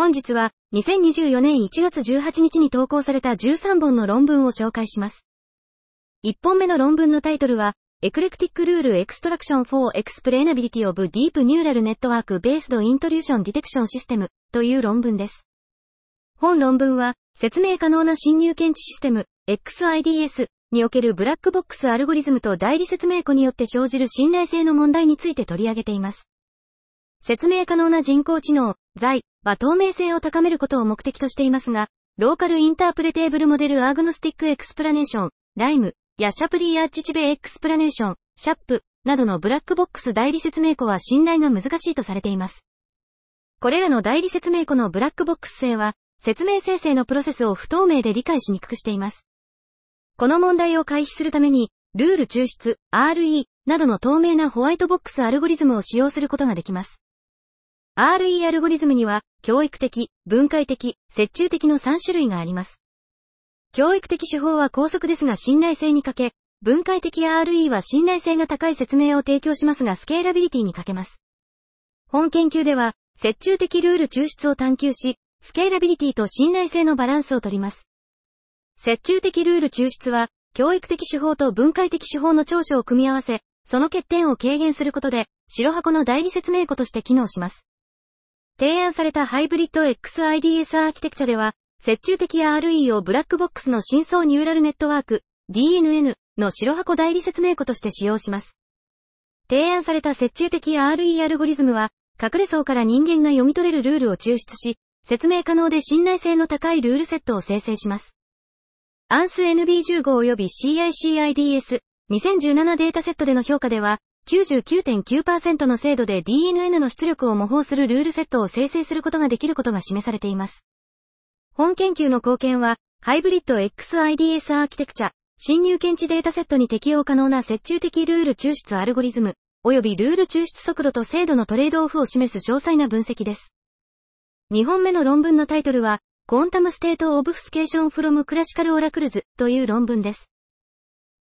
本日は2024年1月18日に投稿された13本の論文を紹介します。1本目の論文のタイトルは、Eclectic Rule Extraction for Explainability of Deep Neural Network Based Intrusion Detection System という論文です。本論文は、説明可能な侵入検知システム、XIDS におけるブラックボックスアルゴリズムと代理説明庫によって生じる信頼性の問題について取り上げています。説明可能な人工知能、 XAI は透明性を高めることを目的としていますが、 Local Interpretable Model-agnostic Explanation、LIME、や Shapley Additive Explanation、SHAP、などのブラックボックス代理説明子は信頼が難しいとされています。これらの代理説明子のブラックボックス性は、説明生成のプロセスを不透明で理解しにくくしています。この問題を回避するために、ルール抽出、RE などの透明なホワイトボックスアルゴリズムを使用することができます。RE アルゴリズムには、教育的、分解的、折衷的の3種類があります。教育的手法は高速ですが信頼性に欠け、分解的 RE は信頼性が高い説明を提供しますがスケーラビリティに欠けます。本研究では、折衷的ルール抽出を探求し、スケーラビリティと信頼性のバランスをとります。折衷的ルール抽出は、教育的手法と分解的手法の長所を組み合わせ、その欠点を軽減することで、白箱の代理説明庫として機能します。提案されたハイブリッド XIDS アーキテクチャでは、折衷的 RE をブラックボックスの深層ニューラルネットワーク、DNN の白箱代理説明庫として使用します。提案された折衷的 RE アルゴリズムは、隠れ層から人間が読み取れるルールを抽出し、説明可能で信頼性の高いルールセットを生成します。ANSNB15 及び CICIDS、2017データセットでの評価では、99.9%の精度で DNN の出力を模倣するルールセットを生成することができることが示されています。本研究の貢献は、ハイブリッド XIDS アーキテクチャ、侵入検知データセットに適用可能な折衷的ルール抽出アルゴリズム、及びルール抽出速度と精度のトレードオフを示す詳細な分析です。2本目の論文のタイトルは、 Quantum State Obfuscation from Classical Oracles という論文です。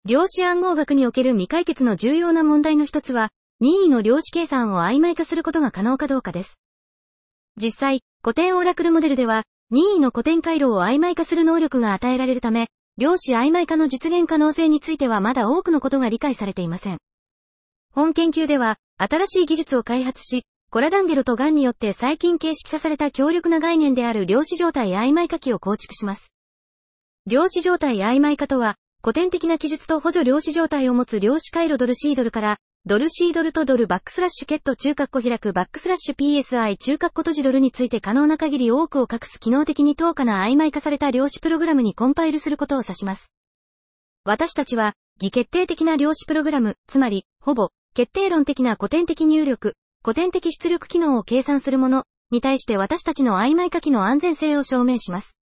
量子暗号学における未解決の重要な問題の一つは、任意の量子計算を曖昧化することが可能かどうかです。実際、古典オラクルモデルでは、任意の古典回路を曖昧化する能力が与えられるため、量子曖昧化の実現可能性についてはまだ多くのことが理解されていません。本研究では、新しい技術を開発し、コラダンゲロとガンによって最近形式化された強力な概念である量子状態曖昧化器を構築します。量子状態曖昧化とは、古典的な記述と補助量子状態を持つ量子回路ドルシードルから、ドルシードルとドルバックスラッシュケット中括弧開くバックスラッシュ PSI 中括弧閉じドルについて可能な限り多くを隠す機能的に等価な曖昧化された量子プログラムにコンパイルすることを指します。私たちは、偽決定的な量子プログラム、つまり、ほぼ、決定論的な古典的入力、古典的出力機能を計算するもの、に対して私たちの曖昧化機の安全性を証明します。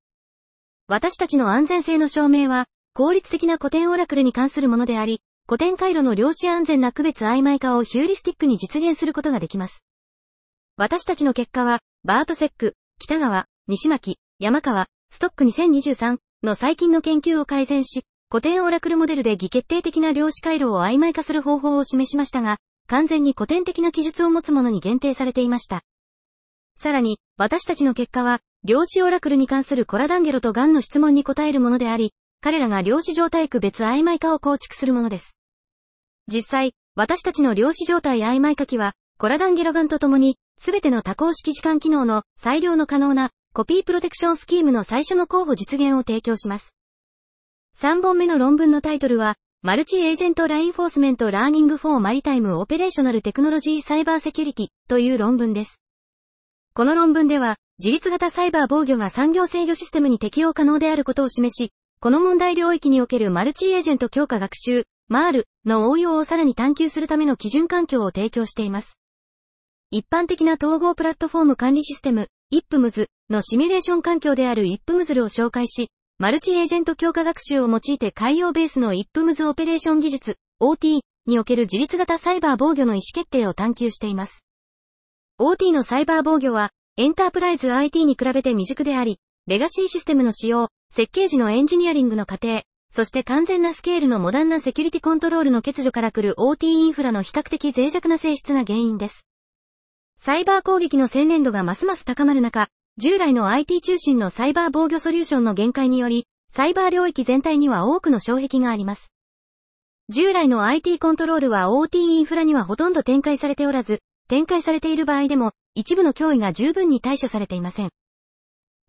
私たちの安全性の証明は、効率的な古典オラクルに関するものであり、古典回路の量子安全な区別曖昧化をヒューリスティックに実現することができます。私たちの結果は、バートセック、北川、西巻、山川、ストック2023の最近の研究を改善し、古典オラクルモデルで偽決定的な量子回路を曖昧化する方法を示しましたが、完全に古典的な記述を持つものに限定されていました。さらに、私たちの結果は、量子オラクルに関するコラダンゲロとガンの質問に答えるものであり、彼らが量子状態区別曖昧化を構築するものです。実際、私たちの量子状態曖昧化機は、コラダンゲロガンと共に、すべての多項式時間機能の最良の可能なコピープロテクションスキームの最初の候補実現を提供します。3本目の論文のタイトルは、Multi-Agent Reinforcement Learning for Maritime Operational Technology Cyber Security という論文です。この論文では、自律型サイバー防御が産業制御システムに適用可能であることを示し、この問題領域におけるマルチエージェント強化学習、MAR の応用をさらに探求するための基準環境を提供しています。一般的な統合プラットフォーム管理システム、IPMS のシミュレーション環境である IPMSL を紹介し、マルチエージェント強化学習を用いて海洋ベースの IPMS オペレーション技術、OT における自立型サイバー防御の意思決定を探求しています。OT のサイバー防御は、エンタープライズ IT に比べて未熟であり、レガシーシステムの使用、設計時のエンジニアリングの過程、そして完全なスケールのモダンなセキュリティコントロールの欠如から来る OT インフラの比較的脆弱な性質が原因です。サイバー攻撃の専念度がますます高まる中、従来の IT 中心のサイバー防御ソリューションの限界により、サイバー領域全体には多くの障壁があります。従来の IT コントロールは OT インフラにはほとんど展開されておらず、展開されている場合でも、一部の脅威が十分に対処されていません。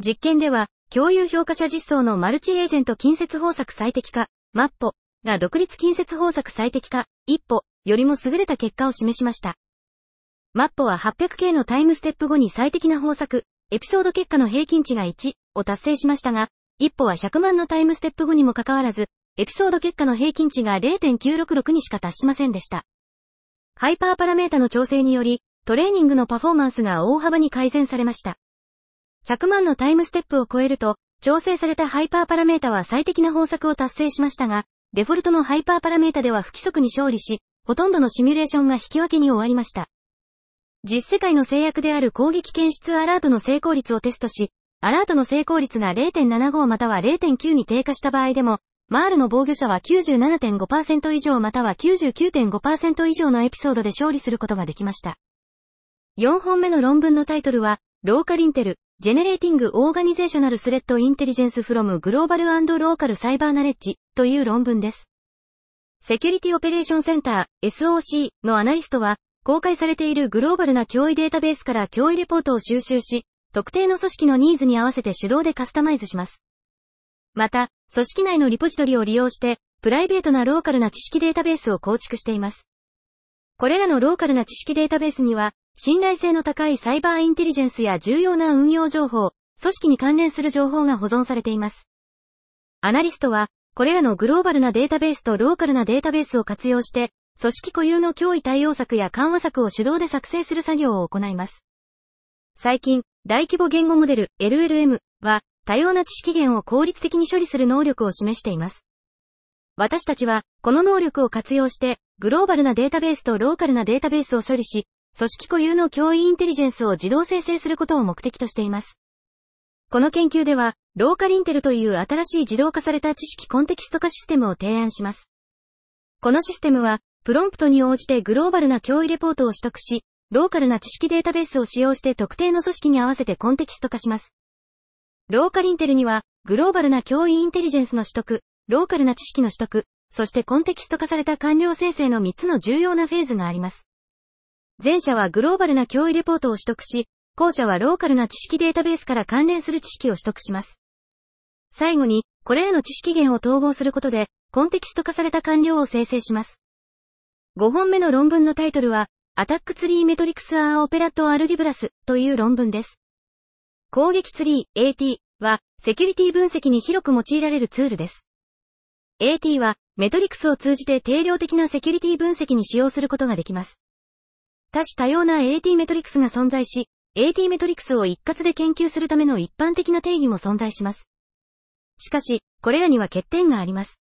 実験では、共有評価者実装のマルチエージェント近接方策最適化、マッポが独立近接方策最適化、一歩よりも優れた結果を示しました。マッポは 800K のタイムステップ後に最適な方策、エピソード結果の平均値が1を達成しましたが、一歩は100万のタイムステップ後にもかかわらず、エピソード結果の平均値が0.966にしか達しませんでした。ハイパーパラメータの調整により、トレーニングのパフォーマンスが大幅に改善されました。100万のタイムステップを超えると、調整されたハイパーパラメータは最適な方策を達成しましたが、デフォルトのハイパーパラメータでは不規則に勝利し、ほとんどのシミュレーションが引き分けに終わりました。実世界の制約である攻撃検出アラートの成功率をテストし、アラートの成功率が0.75または0.9に低下した場合でも、マールの防御者は97.5%以上または99.5%以上のエピソードで勝利することができました。4本目の論文のタイトルは、ローカリンテル、Generating Organizational Threat Intelligence from Global and Local Cyber Knowledge という論文です。セキュリティオペレーションセンター SOC のアナリストは、公開されているグローバルな脅威データベースから脅威レポートを収集し、特定の組織のニーズに合わせて手動でカスタマイズします。また、組織内のリポジトリを利用して、プライベートなローカルな知識データベースを構築しています。これらのローカルな知識データベースには、信頼性の高いサイバーインテリジェンスや重要な運用情報、組織に関連する情報が保存されています。アナリストは、これらのグローバルなデータベースとローカルなデータベースを活用して、組織固有の脅威対応策や緩和策を手動で作成する作業を行います。最近、大規模言語モデル LLM は多様な知識源を効率的に処理する能力を示しています。私たちは、この能力を活用して、グローバルなデータベースとローカルなデータベースを処理し、組織固有の脅威インテリジェンスを自動生成することを目的としています。この研究では、ローカリンテルという新しい自動化された知識コンテキスト化システムを提案します。このシステムは、プロンプトに応じてグローバルな脅威レポートを取得し、ローカルな知識データベースを使用して特定の組織に合わせてコンテキスト化します。ローカリンテルには、グローバルな脅威インテリジェンスの取得、ローカルな知識の取得、そしてコンテキスト化された完了生成の3つの重要なフェーズがあります。前者はグローバルな脅威レポートを取得し、後者はローカルな知識データベースから関連する知識を取得します。最後に、これらの知識源を統合することで、コンテキスト化された完了を生成します。5本目の論文のタイトルは、 Attack Tree Metrics are Operad Algebras という論文です。攻撃ツリー AT は、セキュリティ分析に広く用いられるツールです。AT は、メトリクスを通じて定量的なセキュリティ分析に使用することができます。多種多様な AT メトリクスが存在し、AT メトリクスを一括で研究するための一般的な定義も存在します。しかし、これらには欠点があります。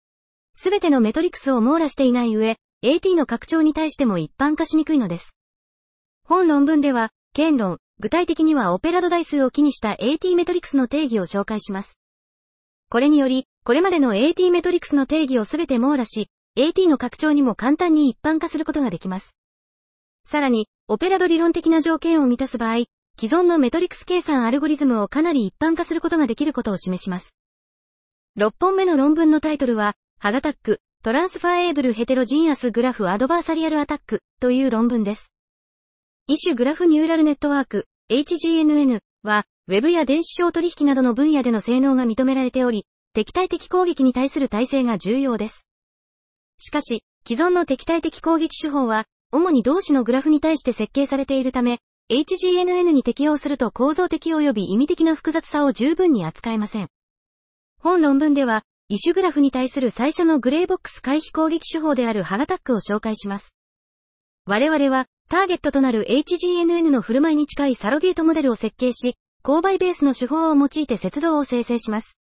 すべてのメトリクスを網羅していない上、AT の拡張に対しても一般化しにくいのです。本論文では、剣論、具体的にはオペラド台数を気にした AT メトリクスの定義を紹介します。これにより、これまでの AT メトリクスの定義をすべて網羅し、AT の拡張にも簡単に一般化することができます。さらに、オペラド理論的な条件を満たす場合、既存のメトリクス計算アルゴリズムをかなり一般化することができることを示します。6本目の論文のタイトルは、ハガタック、トランスファーエーブルヘテロジンアスグラフアドバーサリアルアタックという論文です。異種グラフニューラルネットワーク HGNN は Web や電子商取引などの分野での性能が認められており、敵対的攻撃に対する耐性が重要です。しかし、既存の敵対的攻撃手法は、主に同種のグラフに対して設計されているため、HGNN に適用すると構造的及び意味的な複雑さを十分に扱えません。本論文では、異種グラフに対する最初のグレーボックス回避攻撃手法であるハガタックを紹介します。我々は、ターゲットとなる HGNN の振る舞いに近いサロゲートモデルを設計し、勾配ベースの手法を用いて接動を生成します。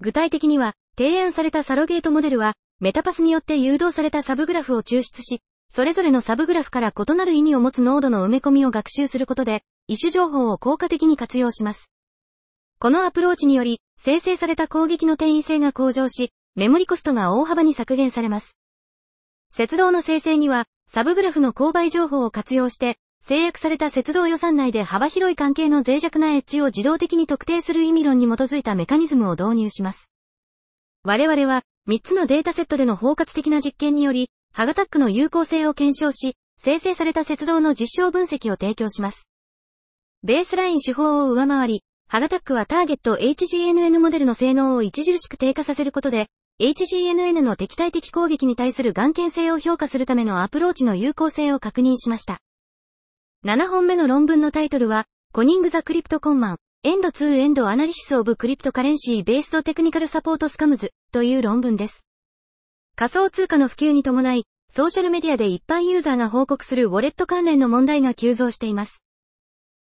具体的には、提案されたサロゲートモデルは、メタパスによって誘導されたサブグラフを抽出し、それぞれのサブグラフから異なる意味を持つノードの埋め込みを学習することで、異種情報を効果的に活用します。このアプローチにより、生成された攻撃の転移性が向上し、メモリコストが大幅に削減されます。接動の生成には、サブグラフの購買情報を活用して、制約された接動予算内で幅広い関係の脆弱なエッジを自動的に特定する意味論に基づいたメカニズムを導入します。我々は、3つのデータセットでの包括的な実験により、ハガタックの有効性を検証し、生成された接動の実証分析を提供します。ベースライン手法を上回り、ハガタックはターゲット HGNN モデルの性能を著しく低下させることで、HGNN の敵対的攻撃に対する眼見性を評価するためのアプローチの有効性を確認しました。7本目の論文のタイトルは、コニング・ザ・クリプト・コンマン、End to End Analysis of Cryptocurrency-Based Technical Support Scams という論文です。仮想通貨の普及に伴い、ソーシャルメディアで一般ユーザーが報告するウォレット関連の問題が急増しています。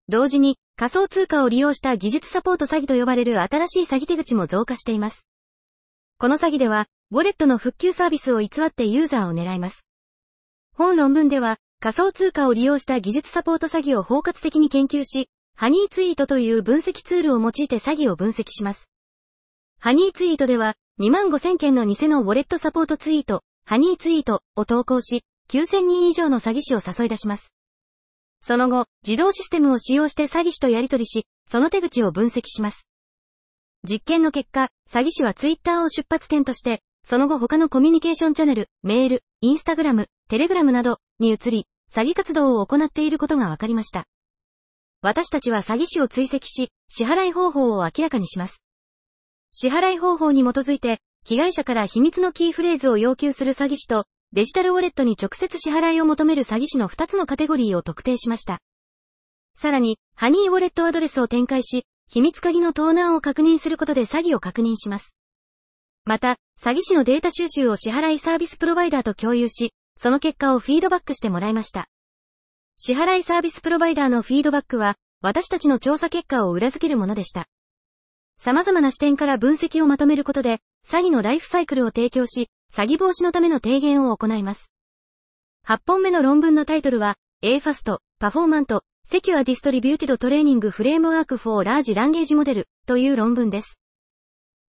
同時に、仮想通貨を利用した技術サポート詐欺と呼ばれる新しい詐欺手口も増加しています。この詐欺では、ウォレットの復旧サービスを偽ってユーザーを狙います。本論文では、仮想通貨を利用した技術サポート詐欺を包括的に研究し、ハニーツイートという分析ツールを用いて詐欺を分析します。ハニーツイートでは、2万5000件の偽のウォレットサポートツイート、ハニーツイートを投稿し、9000人以上の詐欺師を誘い出します。その後、自動システムを使用して詐欺師とやり取りし、その手口を分析します。実験の結果、詐欺師はツイッターを出発点として、その後他のコミュニケーションチャンネル、メール、インスタグラム、テレグラムなどに移り、詐欺活動を行っていることが分かりました。私たちは詐欺師を追跡し、支払い方法を明らかにします。支払い方法に基づいて、被害者から秘密のキーフレーズを要求する詐欺師と、デジタルウォレットに直接支払いを求める詐欺師の2つのカテゴリーを特定しました。さらに、ハニーウォレットアドレスを展開し、秘密鍵の盗難を確認することで詐欺を確認します。また、詐欺師のデータ収集を支払いサービスプロバイダーと共有し、その結果をフィードバックしてもらいました。支払いサービスプロバイダーのフィードバックは、私たちの調査結果を裏付けるものでした。様々な視点から分析をまとめることで、詐欺のライフサイクルを提供し、詐欺防止のための提言を行います。8本目の論文のタイトルは、AFAST、パフォーマント、セキュアディストリビューティドトレーニングフレームワークフォーラージランゲージモデルという論文です。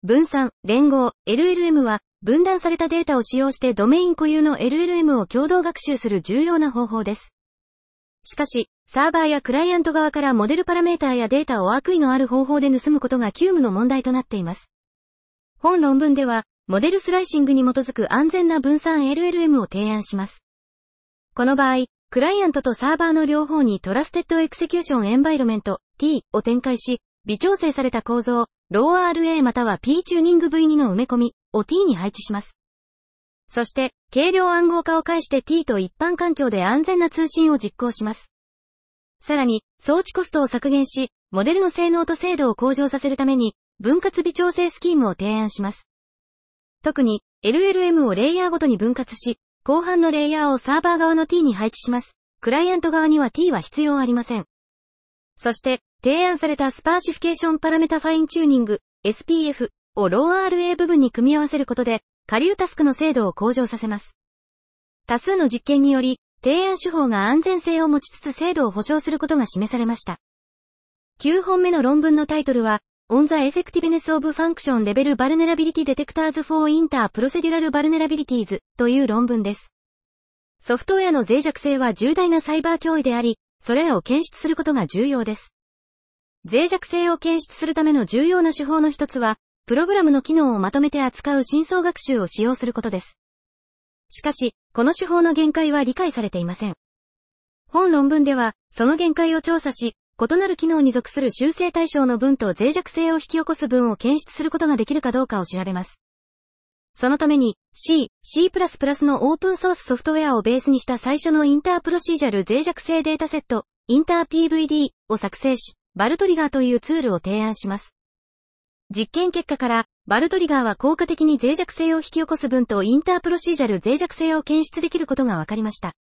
分散、連合、LLM は、分断されたデータを使用してドメイン固有の LLM を共同学習する重要な方法です。しかし、サーバーやクライアント側からモデルパラメーターやデータを悪意のある方法で盗むことが急務の問題となっています。本論文では、 Model Slicing に基づく安全な分散 LLM を提案します。この場合、クライアントとサーバーの両方にトラステッドエクセキューションエンバイロメント T を展開し、微調整された構造、 LoRA または P-tuning V2 の埋め込みを T に配置します。そして、軽量暗号化を介して T と一般環境で安全な通信を実行します。さらに、装置コストを削減し、モデルの性能と精度を向上させるために、分割微調整スキームを提案します。特に、LLM をレイヤーごとに分割し、後半のレイヤーをサーバー側の T に配置します。クライアント側には T は必要ありません。そして、提案された Sparsification Parameter Fine-tuning、SPF をロー RA 部分に組み合わせることで、下流タスクの精度を向上させます。多数の実験により、提案手法が安全性を持ちつつ精度を保証することが示されました。9本目の論文のタイトルは、On the Effectiveness of Function Level Vulnerability Detectors for Inter-Procedural Vulnerabilities という論文です。ソフトウェアの脆弱性は重大なサイバー脅威であり、それらを検出することが重要です。脆弱性を検出するための重要な手法の一つは、プログラムの機能をまとめて扱う深層学習を使用することです。しかし、この手法の限界は理解されていません。本論文では、その限界を調査し、異なる機能に属する修正対象の文と脆弱性を引き起こす文を検出することができるかどうかを調べます。そのために C、C++ のオープンソースソフトウェアをベースにした最初のインタープロシージャル脆弱性データセット、インター PVD を作成し、バルトリガーというツールを提案します。実験結果から、バルトリガーは効果的に脆弱性を引き起こす分とインタープロシージャル脆弱性を検出できることが分かりました。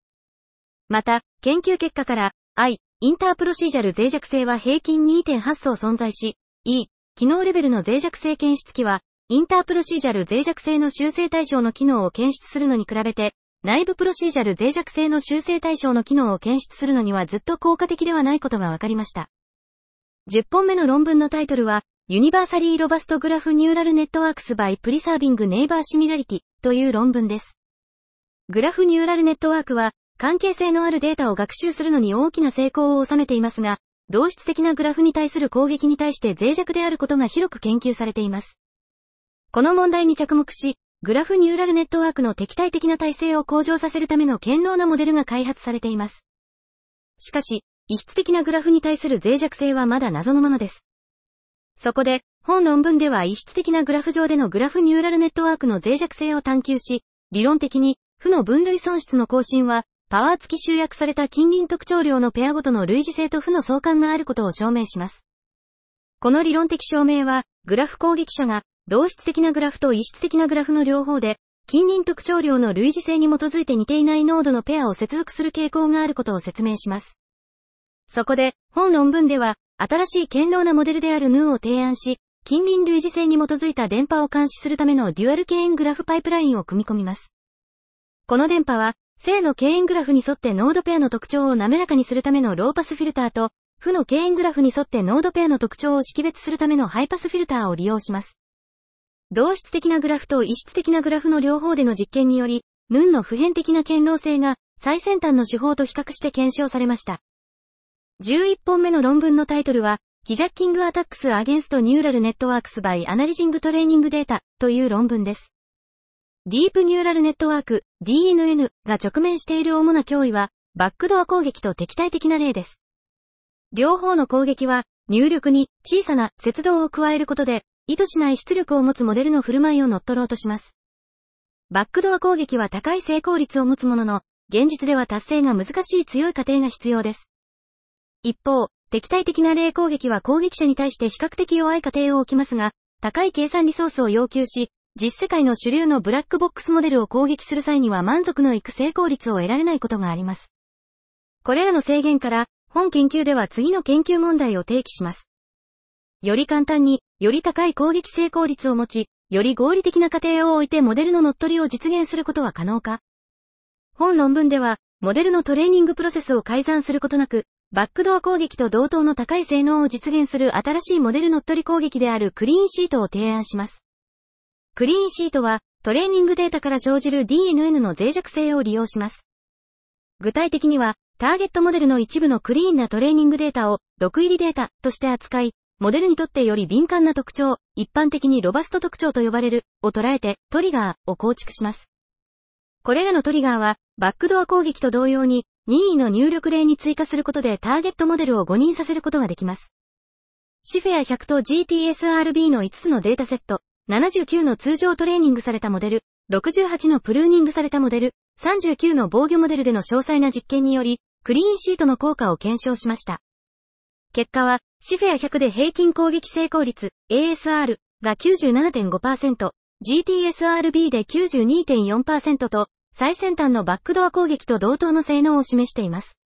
また、研究結果から、I、インタープロシージャル脆弱性は平均2.8層存在し、E、機能レベルの脆弱性検出器は、インタープロシージャル脆弱性の修正対象の機能を検出するのに比べて、内部プロシージャル脆弱性の修正対象の機能を検出するのにはずっと効果的ではないことが分かりました。10本目の論文のタイトルは、ユニバーサリーロバストグラフニューラルネットワークスバイプリサービングネイバーシミラリティという論文です。グラフニューラルネットワークは、関係性のあるデータを学習するのに大きな成功を収めていますが、同質的なグラフに対する攻撃に対して脆弱であることが広く研究されています。この問題に着目し、グラフニューラルネットワークの敵対的な体制を向上させるための堅牢なモデルが開発されています。しかし、異質的なグラフに対する脆弱性はまだ謎のままです。そこで、本論文では異質的なグラフ上でのグラフニューラルネットワークの脆弱性を探求し、理論的に、負の分類損失の更新は、パワー付き集約された近隣特徴量のペアごとの類似性と負の相関があることを証明します。この理論的証明は、グラフ攻撃者が、同質的なグラフと異質的なグラフの両方で、近隣特徴量の類似性に基づいて似ていないノードのペアを接続する傾向があることを説明します。そこで、本論文では、新しい堅牢なモデルであるヌーを提案し、近隣類似性に基づいた伝播を監視するための Dual kNN グラフパイプラインを組み込みます。この伝播は、正の kNN グラフに沿ってノードペアの特徴を滑らかにするためのローパスフィルターと、負の kNN グラフに沿ってノードペアの特徴を識別するためのハイパスフィルターを利用します。同質的なグラフと異質的なグラフの両方での実験により、ヌンの普遍的な堅牢性が最先端の手法と比較して検証されました。11本目の論文のタイトルは、ヒジャッキングアタックスアゲンストニューラルネットワークスバイアナリジングトレーニングデータという論文です。ディープニューラルネットワーク DNN が直面している主な脅威は、バックドア攻撃と敵対的な例です。両方の攻撃は、入力に小さな接動を加えることで、意図しない出力を持つモデルの振る舞いを乗っ取ろうとします。バックドア攻撃は高い成功率を持つものの、現実では達成が難しい強い過程が必要です。一方、敵対的な霊攻撃は攻撃者に対して比較的弱い過程を置きますが、高い計算リソースを要求し、実世界の主流のブラックボックスモデルを攻撃する際には満足のいく成功率を得られないことがあります。これらの制限から、本研究では次の研究問題を提起します。より簡単に、より高い攻撃成功率を持ち、より合理的な過程を置いてモデルの乗っ取りを実現することは可能か？本論文では、モデルのトレーニングプロセスを改ざんすることなく、バックドア攻撃と同等の高い性能を実現する新しいモデル乗っ取り攻撃であるクリーンシートを提案します。クリーンシートは、トレーニングデータから生じる DNN の脆弱性を利用します。具体的には、ターゲットモデルの一部のクリーンなトレーニングデータを、毒入りデータとして扱い、モデルにとってより敏感な特徴、一般的にロバスト特徴と呼ばれる、を捉えて、トリガーを構築します。これらのトリガーは、バックドア攻撃と同様に、任意の入力例に追加することでターゲットモデルを誤認させることができます。シフェア100と GTSRB の5つのデータセット、79の通常トレーニングされたモデル、68のプルーニングされたモデル、39の防御モデルでの詳細な実験により、クリーンシートの効果を検証しました。結果は、シフェア100で平均攻撃成功率、ASR が97.5%、GTSRB で92.4%と、最先端のバックドア攻撃と同等の性能を示しています。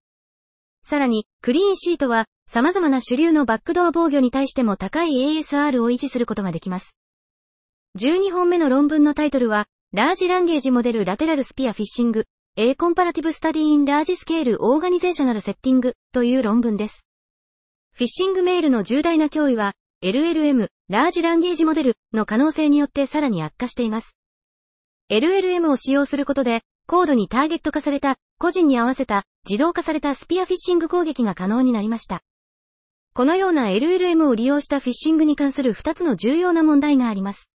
さらに、 CleanSheet は、様々な主流のバックドア防御に対しても高い ASR を維持することができます。12本目の論文のタイトルは、ラージランゲージモデルラテラルスピアフィッシング、A コンパラティブスタディインラージスケールオーガニゼーショナルセッティングという論文です。フィッシングメールの重大な脅威は、LLM、ラージランゲージモデルの可能性によってさらに悪化しています。LLM を使用することで、高度にターゲット化された、個人に合わせた、自動化されたスピアフィッシング攻撃が可能になりました。このような LLM を利用したフィッシングに関する2つの重要な問題があります。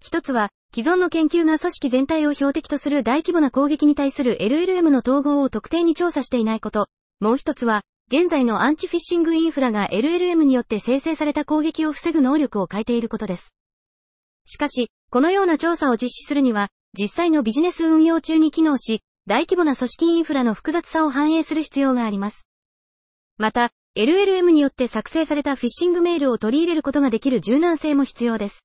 一つは、既存の研究が組織全体を標的とする大規模な攻撃に対する LLM の統合を特定に調査していないこと。もう一つは、現在のアンチフィッシングインフラが LLM によって生成された攻撃を防ぐ能力を変えていることです。しかし、このような調査を実施するには、実際のビジネス運用中に機能し、大規模な組織インフラの複雑さを反映する必要があります。また、LLM によって作成されたフィッシングメールを取り入れることができる柔軟性も必要です。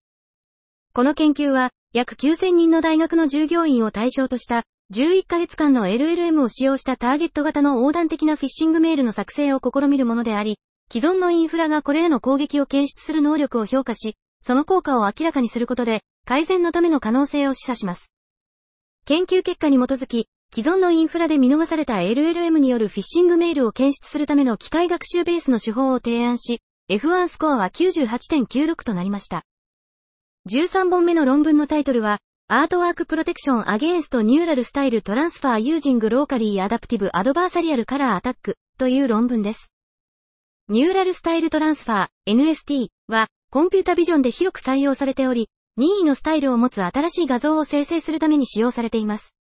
この研究は、約9000人の大学の従業員を対象とした、11ヶ月間の LLM を使用したターゲット型の横断的なフィッシングメールの作成を試みるものであり、既存のインフラがこれらの攻撃を検出する能力を評価し、その効果を明らかにすることで、改善のための可能性を示唆します。研究結果に基づき、既存のインフラで見逃された LLM によるフィッシングメールを検出するための機械学習ベースの手法を提案し、F1 スコアは98.96となりました。13本目の論文のタイトルは、 Artwork Protection Against Neural Style Transfer Using Locally Adaptive Adversarial Color Attack という論文です。 Neural Style Transfer NST はコンピュータビジョンで広く採用されており、任意のスタイルを持つ新しい画像を生成するために使用されています。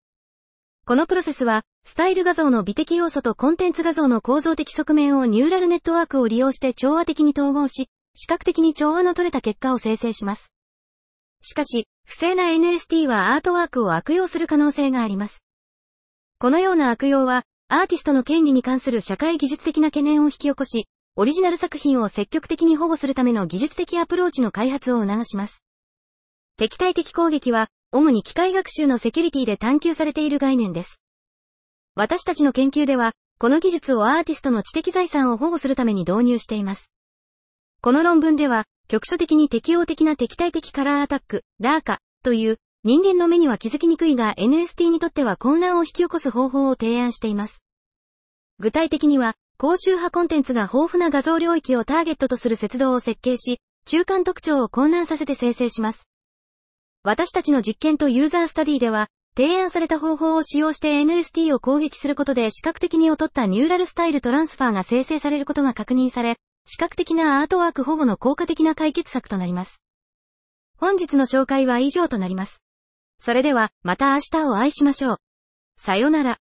このプロセスは、スタイル画像の美的要素とコンテンツ画像の構造的側面をニューラルネットワークを利用して調和的に統合し、視覚的に調和の取れた結果を生成します。しかし、不正な NST はアートワークを悪用する可能性があります。このような悪用は、アーティストの権利に関する社会技術的な懸念を引き起こし、オリジナル作品を積極的に保護するための技術的アプローチの開発を促します。敵対的攻撃は、主に機械学習のセキュリティで探求されている概念です。私たちの研究では、この技術をアーティストの知的財産を保護するために導入しています。この論文では、局所的に適応的な敵対的カラーアタック、ラーカ、という、人間の目には気づきにくいが NST にとっては混乱を引き起こす方法を提案しています。具体的には、高周波コンテンツが豊富な画像領域をターゲットとする接動を設計し、中間特徴を混乱させて生成します。私たちの実験とユーザースタディでは、提案された方法を使用して NST を攻撃することで視覚的に劣ったニューラルスタイルトランスファーが生成されることが確認され、視覚的なアートワーク保護の効果的な解決策となります。本日の紹介は以上となります。それでは、また明日をお会いしましょう。さよなら。